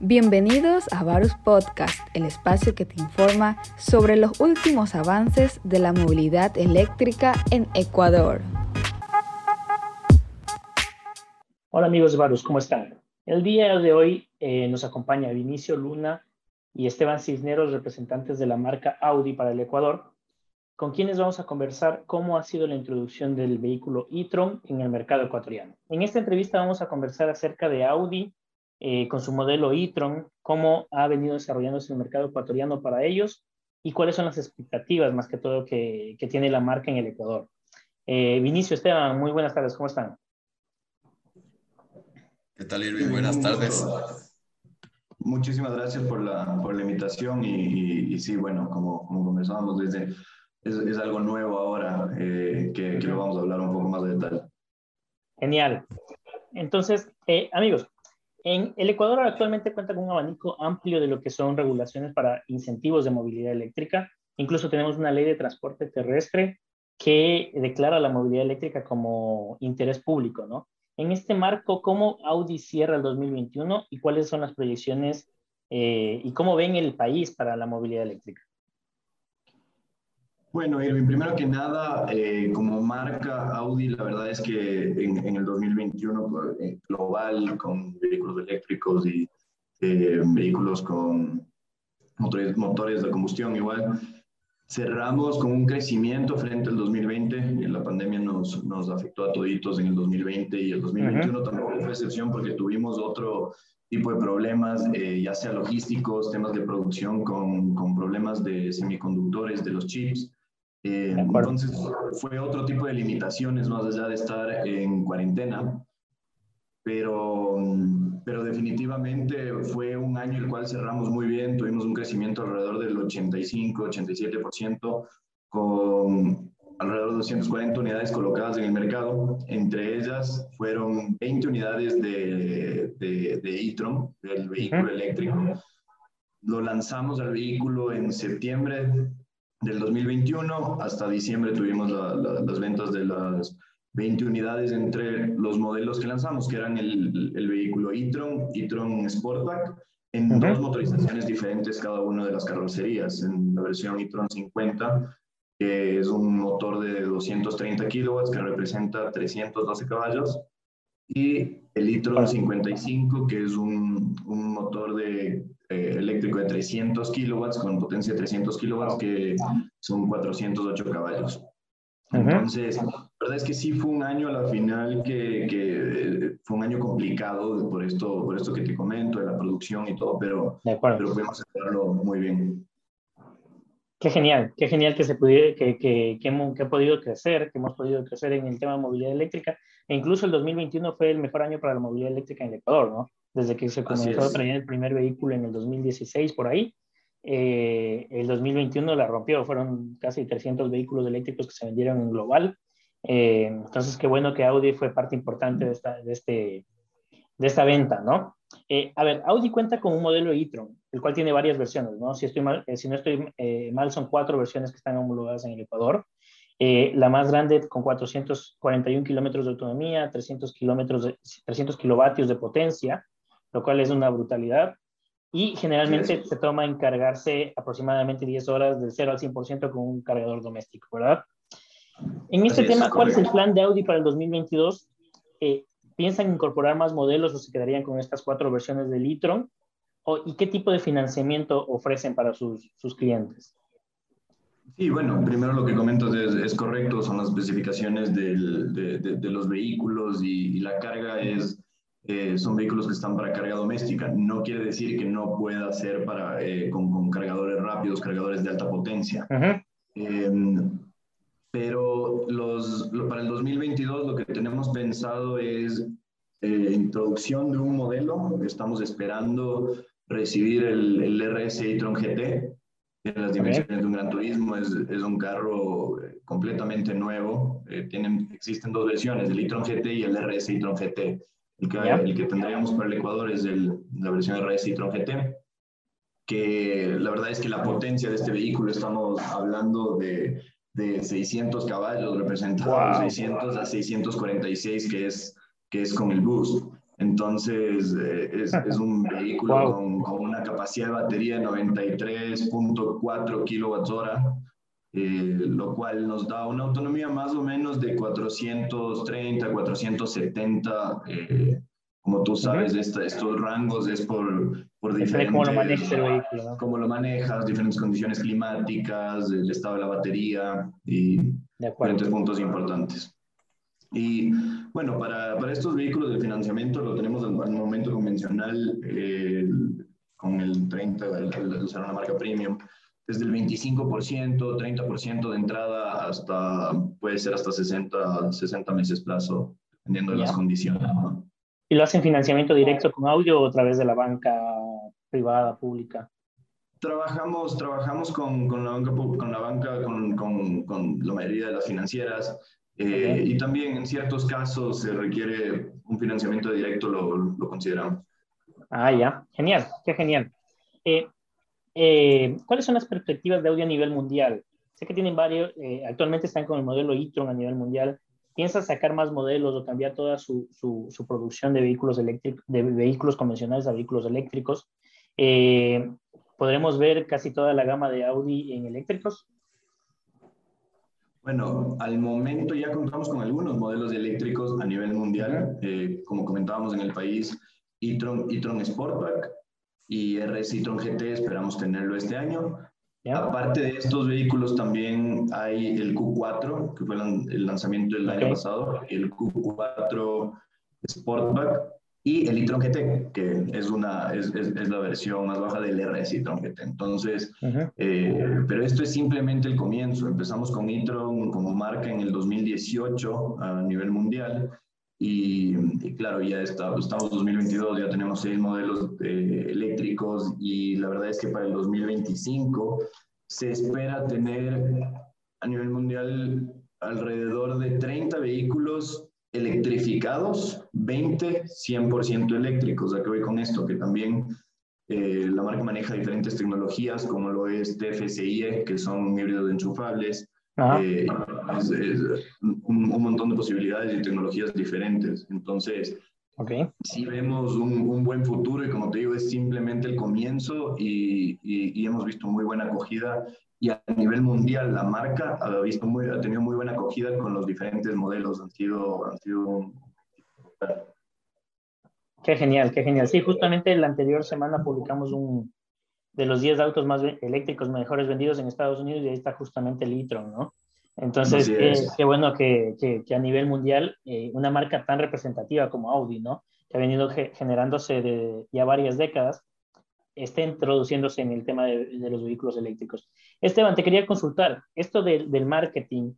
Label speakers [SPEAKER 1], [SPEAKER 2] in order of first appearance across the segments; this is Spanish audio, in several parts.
[SPEAKER 1] Bienvenidos a Varus Podcast, el espacio que te informa sobre los últimos avances de la movilidad eléctrica en Ecuador.
[SPEAKER 2] Hola amigos de Varus, ¿cómo están? El día de hoy eh, nos acompaña Vinicio Luna y Esteban Cisneros, representantes de la marca Audi para el Ecuador, con quienes vamos a conversar cómo ha sido la introducción del vehículo e-tron en el mercado ecuatoriano. En esta entrevista vamos a conversar acerca de Audi eh, con su modelo e-tron, cómo ha venido desarrollándose el mercado ecuatoriano para ellos y cuáles son las expectativas más que todo que, que tiene la marca en el Ecuador. Eh, Vinicio, Esteban, muy buenas tardes, ¿cómo están?
[SPEAKER 3] ¿Qué tal, Irving? Buenas tardes.
[SPEAKER 4] Muchísimas gracias por la, por la invitación y, y, sí, bueno, como, como conversábamos desde, es, es algo nuevo ahora eh, que, que, lo vamos a hablar un poco más de detalle.
[SPEAKER 2] Genial. Entonces, eh, amigos, en el Ecuador actualmente cuenta con un abanico amplio de lo que son regulaciones para incentivos de movilidad eléctrica. Incluso tenemos una ley de transporte terrestre que declara la movilidad eléctrica como interés público, ¿no? En este marco, ¿cómo Audi cierra el 2021 y cuáles son las proyecciones eh, y cómo ven el país para la movilidad eléctrica?
[SPEAKER 4] Bueno, Irving, primero que nada, eh, como marca Audi, la verdad es que en, en el 2021 eh, global, con vehículos eléctricos y eh, vehículos con motores, motores de combustión igual, cerramos con un crecimiento frente al 2020 y la pandemia nos, nos afectó a toditos en el 2020 y el 2021 uh -huh. tampoco fue excepción porque tuvimos otro tipo de problemas, eh, ya sea logísticos, temas de producción con, con problemas de semiconductores, de los chips. Eh, entonces fue otro tipo de limitaciones más allá de estar en cuarentena, pero, pero definitivamente fue un año el cual cerramos muy bien, tuvimos un crecimiento alrededor del 85-87% con alrededor de 240 unidades colocadas en el mercado, entre ellas fueron 20 unidades de, de, de e-tron, del vehículo eléctrico. Lo lanzamos al vehículo en septiembre del 2021 hasta diciembre tuvimos la, la, las ventas de las 20 unidades entre los modelos que lanzamos, que eran el, el vehículo e-tron, e-tron Sportback, en uh -huh. dos motorizaciones diferentes cada una de las carrocerías. En la versión e-tron 50, que es un motor de 230 kilowatts que representa 312 caballos, y el e-tron 55, que es un, un motor de eh, eléctrico de 300 kilowatts con potencia de 300 kilowatts que son 408 caballos. Entonces, la verdad es que sí fue un año a la final que, que, fue un año complicado por esto, por esto que te comento, de la producción y todo, pero, pero pudimos hacerlo muy bien.
[SPEAKER 2] Qué genial, qué genial que se pudiera, que, que, que, hemos, que ha podido crecer, que hemos podido crecer en el tema de movilidad eléctrica. E incluso el 2021 fue el mejor año para la movilidad eléctrica en el Ecuador, ¿no? Desde que se comenzó a traer el primer vehículo en el 2016 por ahí, eh, el 2021 la rompió, fueron casi 300 vehículos eléctricos que se vendieron en global. Eh, entonces, qué bueno que Audi fue parte importante de esta, de este, de esta venta, ¿no? Eh, a ver, Audi cuenta con un modelo e-tron, el cual tiene varias versiones, ¿no? Si, estoy mal, eh, si no estoy eh, mal, son cuatro versiones que están homologadas en el Ecuador. la más grande con 441 kilómetros de autonomía, 300, kilómetros de, 300 kilovatios de potencia, lo cual es una brutalidad. Y generalmente se toma encargarse aproximadamente 10 horas del 0 al 100% con un cargador doméstico, ¿verdad? En este Así tema, es, ¿cuál es el plan de Audi para el 2022? Eh, ¿Piensan incorporar más modelos o se quedarían con estas cuatro versiones del e-tron? ¿Y qué tipo de financiamiento ofrecen para sus, sus clientes?
[SPEAKER 4] Sí, bueno, primero lo que comentas es, es correcto, son las especificaciones del, de, de, de, los vehículos y, y la carga es eh, son vehículos que están para carga doméstica. No quiere decir que no pueda ser para, eh, con, con, cargadores rápidos, cargadores de alta potencia. Uh -huh. eh, pero los, lo, para el 2022 lo que tenemos pensado es eh, introducción de un modelo. Estamos esperando recibir el, el RS e-tron GT en las dimensiones de un Gran Turismo. Es, es un carro eh, completamente nuevo. Eh, tienen, existen dos versiones, el e-tron GT y el RS e-tron GT. El que, el que, tendríamos para el Ecuador es el, la versión RS e-tron GT, que la verdad es que la potencia de este vehículo, estamos hablando de, de 600 caballos, representados wow. 600 a 646, que es, que es con el boost. Entonces, eh, es, es, un vehículo con, con, una capacidad de batería de 93.4 kilowatts hora, eh, lo cual nos da una autonomía más o menos de 430, 470. Eh, como tú sabes, estos rangos es por, por diferentes...
[SPEAKER 2] ¿Cómo lo manejas el vehículo?
[SPEAKER 4] Cómo lo manejas, diferentes condiciones climáticas, el estado de la batería y diferentes puntos importantes. Y bueno, para, para, estos vehículos de financiamiento lo tenemos al, momento convencional eh, con el 30, el, usar una marca premium, desde el 25%, 30% de entrada hasta, puede ser hasta 60, 60 meses plazo, dependiendo de las condiciones.
[SPEAKER 2] ¿Y lo hacen financiamiento directo con audio o a través de la banca privada, pública?
[SPEAKER 4] Trabajamos, trabajamos con, con la banca, con, la, banca con, con, con la mayoría de las financieras. Eh, y también en ciertos casos se requiere un financiamiento directo, lo, lo consideramos.
[SPEAKER 2] Ah, ya, genial, qué genial. Eh, eh, ¿Cuáles son las perspectivas de audio a nivel mundial? Sé que tienen varios, actualmente están con el modelo e-tron a nivel mundial. ¿Piensan sacar más modelos o cambiar toda su, su, su producción de vehículos, eléctricos, de vehículos convencionales a vehículos eléctricos? ¿Podremos ver casi toda la gama de Audi en eléctricos?
[SPEAKER 4] Bueno, al momento ya contamos con algunos modelos eléctricos a nivel mundial, eh, como comentábamos en el país, e-tron, e Sportback y RS e-tron GT, esperamos tenerlo este año. Aparte de estos vehículos también hay el Q4, que fue el lanzamiento del año pasado, el Q4 Sportback y el e-tron GT, que es, una, es, es, la versión más baja del RS e-tron GT. Entonces, eh, pero esto es simplemente el comienzo. Empezamos con e-tron como marca en el 2018 a nivel mundial y, claro, ya está, estamos en 2022, ya tenemos seis modelos eh, eléctricos y la verdad es que para el 2025 se espera tener a nivel mundial alrededor de 30 vehículos electrificados, 20 100% eléctricos. ¿A qué voy con esto? Que también eh, la marca maneja diferentes tecnologías, como lo es TFSIe, que son híbridos enchufables. Eh, un, montón de posibilidades y tecnologías diferentes. Entonces, okay. si vemos un, buen futuro y como te digo, es simplemente el comienzo y, y hemos visto muy buena acogida y a nivel mundial la marca ha, visto muy, ha tenido muy buena acogida con los diferentes modelos, han sido, han sido
[SPEAKER 2] Qué genial, qué genial. Sí, justamente la anterior semana publicamos un de los 10 autos más eléctricos mejores vendidos en Estados Unidos y ahí está justamente el e-tron, ¿no? Entonces, qué, bueno que, que, a nivel mundial eh, una marca tan representativa como Audi, ¿no? Que ha venido generándose de ya varias décadas, esté introduciéndose en el tema de, los vehículos eléctricos. Esteban, te quería consultar, esto del marketing,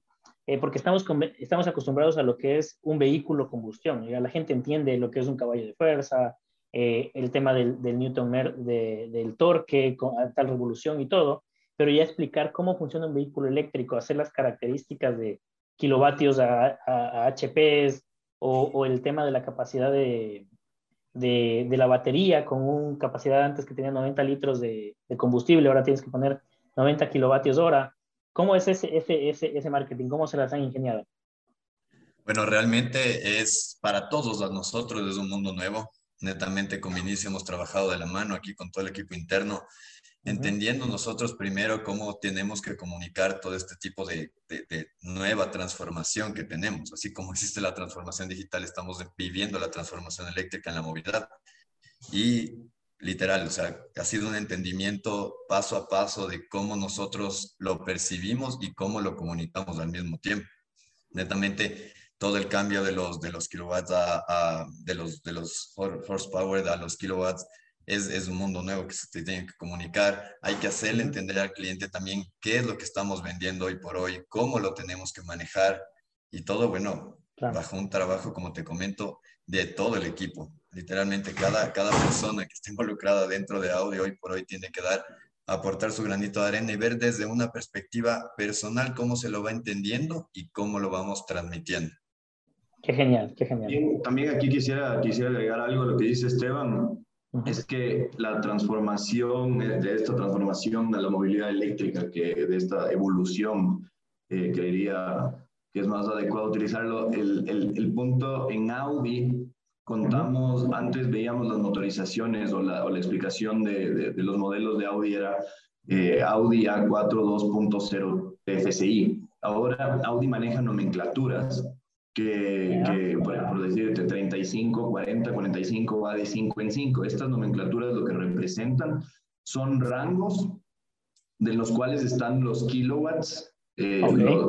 [SPEAKER 2] eh, porque estamos, estamos acostumbrados a lo que es un vehículo combustión, ya la gente entiende lo que es un caballo de fuerza, eh, el tema del, Newton de, del torque, con tal revolución y todo, pero ya explicar cómo funciona un vehículo eléctrico, hacer las características de kilovatios a, a, HPs o, el tema de la capacidad de, de, la batería con una capacidad antes que tenía 90 litros de, combustible, ahora tienes que poner 90 kilovatios hora. ¿Cómo es ese, ese, ese, marketing? ¿Cómo se las han ingeniado?
[SPEAKER 3] Bueno, realmente es para todos nosotros, es un mundo nuevo. Netamente con inicio hemos trabajado de la mano aquí con todo el equipo interno entendiendo nosotros primero cómo tenemos que comunicar todo este tipo de, nueva transformación que tenemos. Así como existe la transformación digital, estamos viviendo la transformación eléctrica en la movilidad. Y literal, o sea, ha sido un entendimiento paso a paso de cómo nosotros lo percibimos y cómo lo comunicamos al mismo tiempo. Netamente, todo el cambio de los, de kilowatts a, de, los, de los horsepower a los kilowatts es, un mundo nuevo que se tiene que comunicar. Hay que hacerle entender al cliente también qué es lo que estamos vendiendo hoy por hoy, cómo lo tenemos que manejar y todo, bueno, bajo un trabajo, como te comento, de todo el equipo. Literalmente cada, cada persona que esté involucrada dentro de audio hoy por hoy tiene que dar, aportar su granito de arena y ver desde una perspectiva personal cómo se lo va entendiendo y cómo lo vamos transmitiendo.
[SPEAKER 2] Qué genial, qué genial.
[SPEAKER 4] También, aquí quisiera, quisiera agregar algo a lo que dice Esteban es que la transformación, de esta transformación de la movilidad eléctrica, que de esta evolución, eh, creería que es más adecuado utilizarlo, el, el, el, punto en Audi, contamos, antes veíamos las motorizaciones o la, o la explicación de, de, los modelos de Audi era eh, Audi A4 2.0 FCI. Ahora Audi maneja nomenclaturas que, que por, por, decirte 35, 40, 45 va de 5 en 5. Estas nomenclaturas lo que representan son rangos de los cuales están los kilowatts, eh, lo,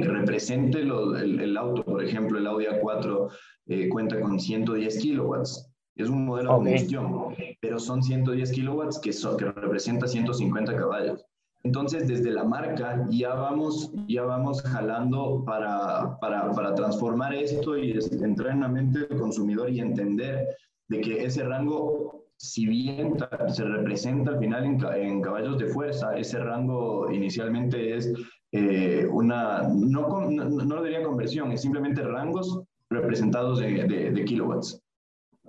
[SPEAKER 4] que represente el, el, auto. Por ejemplo, el Audi A4 eh, cuenta con 110 kilowatts. Es un modelo de combustión, pero son 110 kilowatts que, son, que representa 150 caballos. Entonces, desde la marca ya vamos, ya vamos jalando para, para, para transformar esto y entrar en la mente del consumidor y entender de que ese rango, si bien se representa al final en, en caballos de fuerza, ese rango inicialmente es eh, una, no, no, no, diría conversión, es simplemente rangos representados de, de, kilowatts.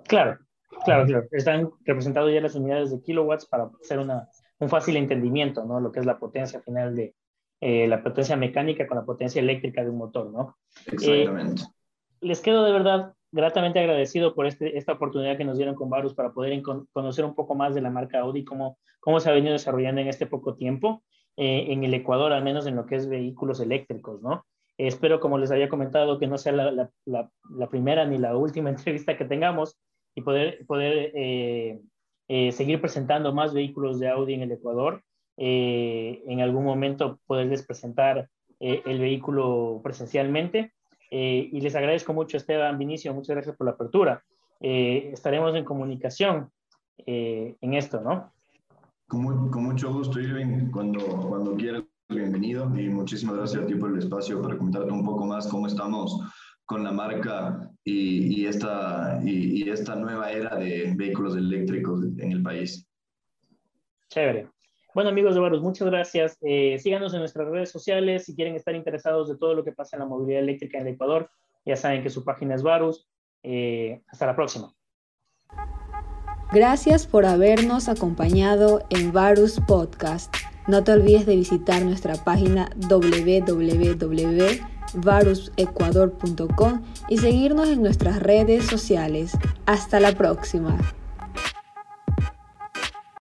[SPEAKER 2] Claro, claro, claro. Están representados ya las unidades de kilowatts para hacer una, un fácil entendimiento, ¿no? Lo que es la potencia final de eh, la potencia mecánica con la potencia eléctrica de un motor, ¿no?
[SPEAKER 4] Exactamente.
[SPEAKER 2] Eh, les quedo de verdad gratamente agradecido por este, esta oportunidad que nos dieron con Varus para poder conocer un poco más de la marca Audi, cómo, cómo se ha venido desarrollando en este poco tiempo, eh, en el Ecuador, al menos en lo que es vehículos eléctricos, ¿no? espero, como les había comentado, que no sea la, la, la, primera ni la última entrevista que tengamos y poder, poder eh, eh, seguir presentando más vehículos de Audi en el Ecuador. en algún momento poderles presentar el vehículo presencialmente eh, y les agradezco mucho, Esteban Vinicio, muchas gracias por la apertura. Eh, estaremos en comunicación eh, en esto, ¿no?
[SPEAKER 4] Con, con, mucho gusto, Irving, cuando, cuando quieras, bienvenido y muchísimas gracias a ti por el espacio para comentarte un poco más cómo estamos con la marca y, y esta, y, y esta nueva era de vehículos eléctricos en el país.
[SPEAKER 2] Chévere. Bueno, amigos de Varus, muchas gracias. Eh, síganos en nuestras redes sociales si quieren estar interesados de todo lo que pasa en la movilidad eléctrica en el Ecuador. Ya saben que su página es Varus. Eh, hasta la próxima.
[SPEAKER 1] Gracias por habernos acompañado en Varus Podcast. No te olvides de visitar nuestra página www.varusecuador.com y seguirnos en nuestras redes sociales. Hasta la próxima.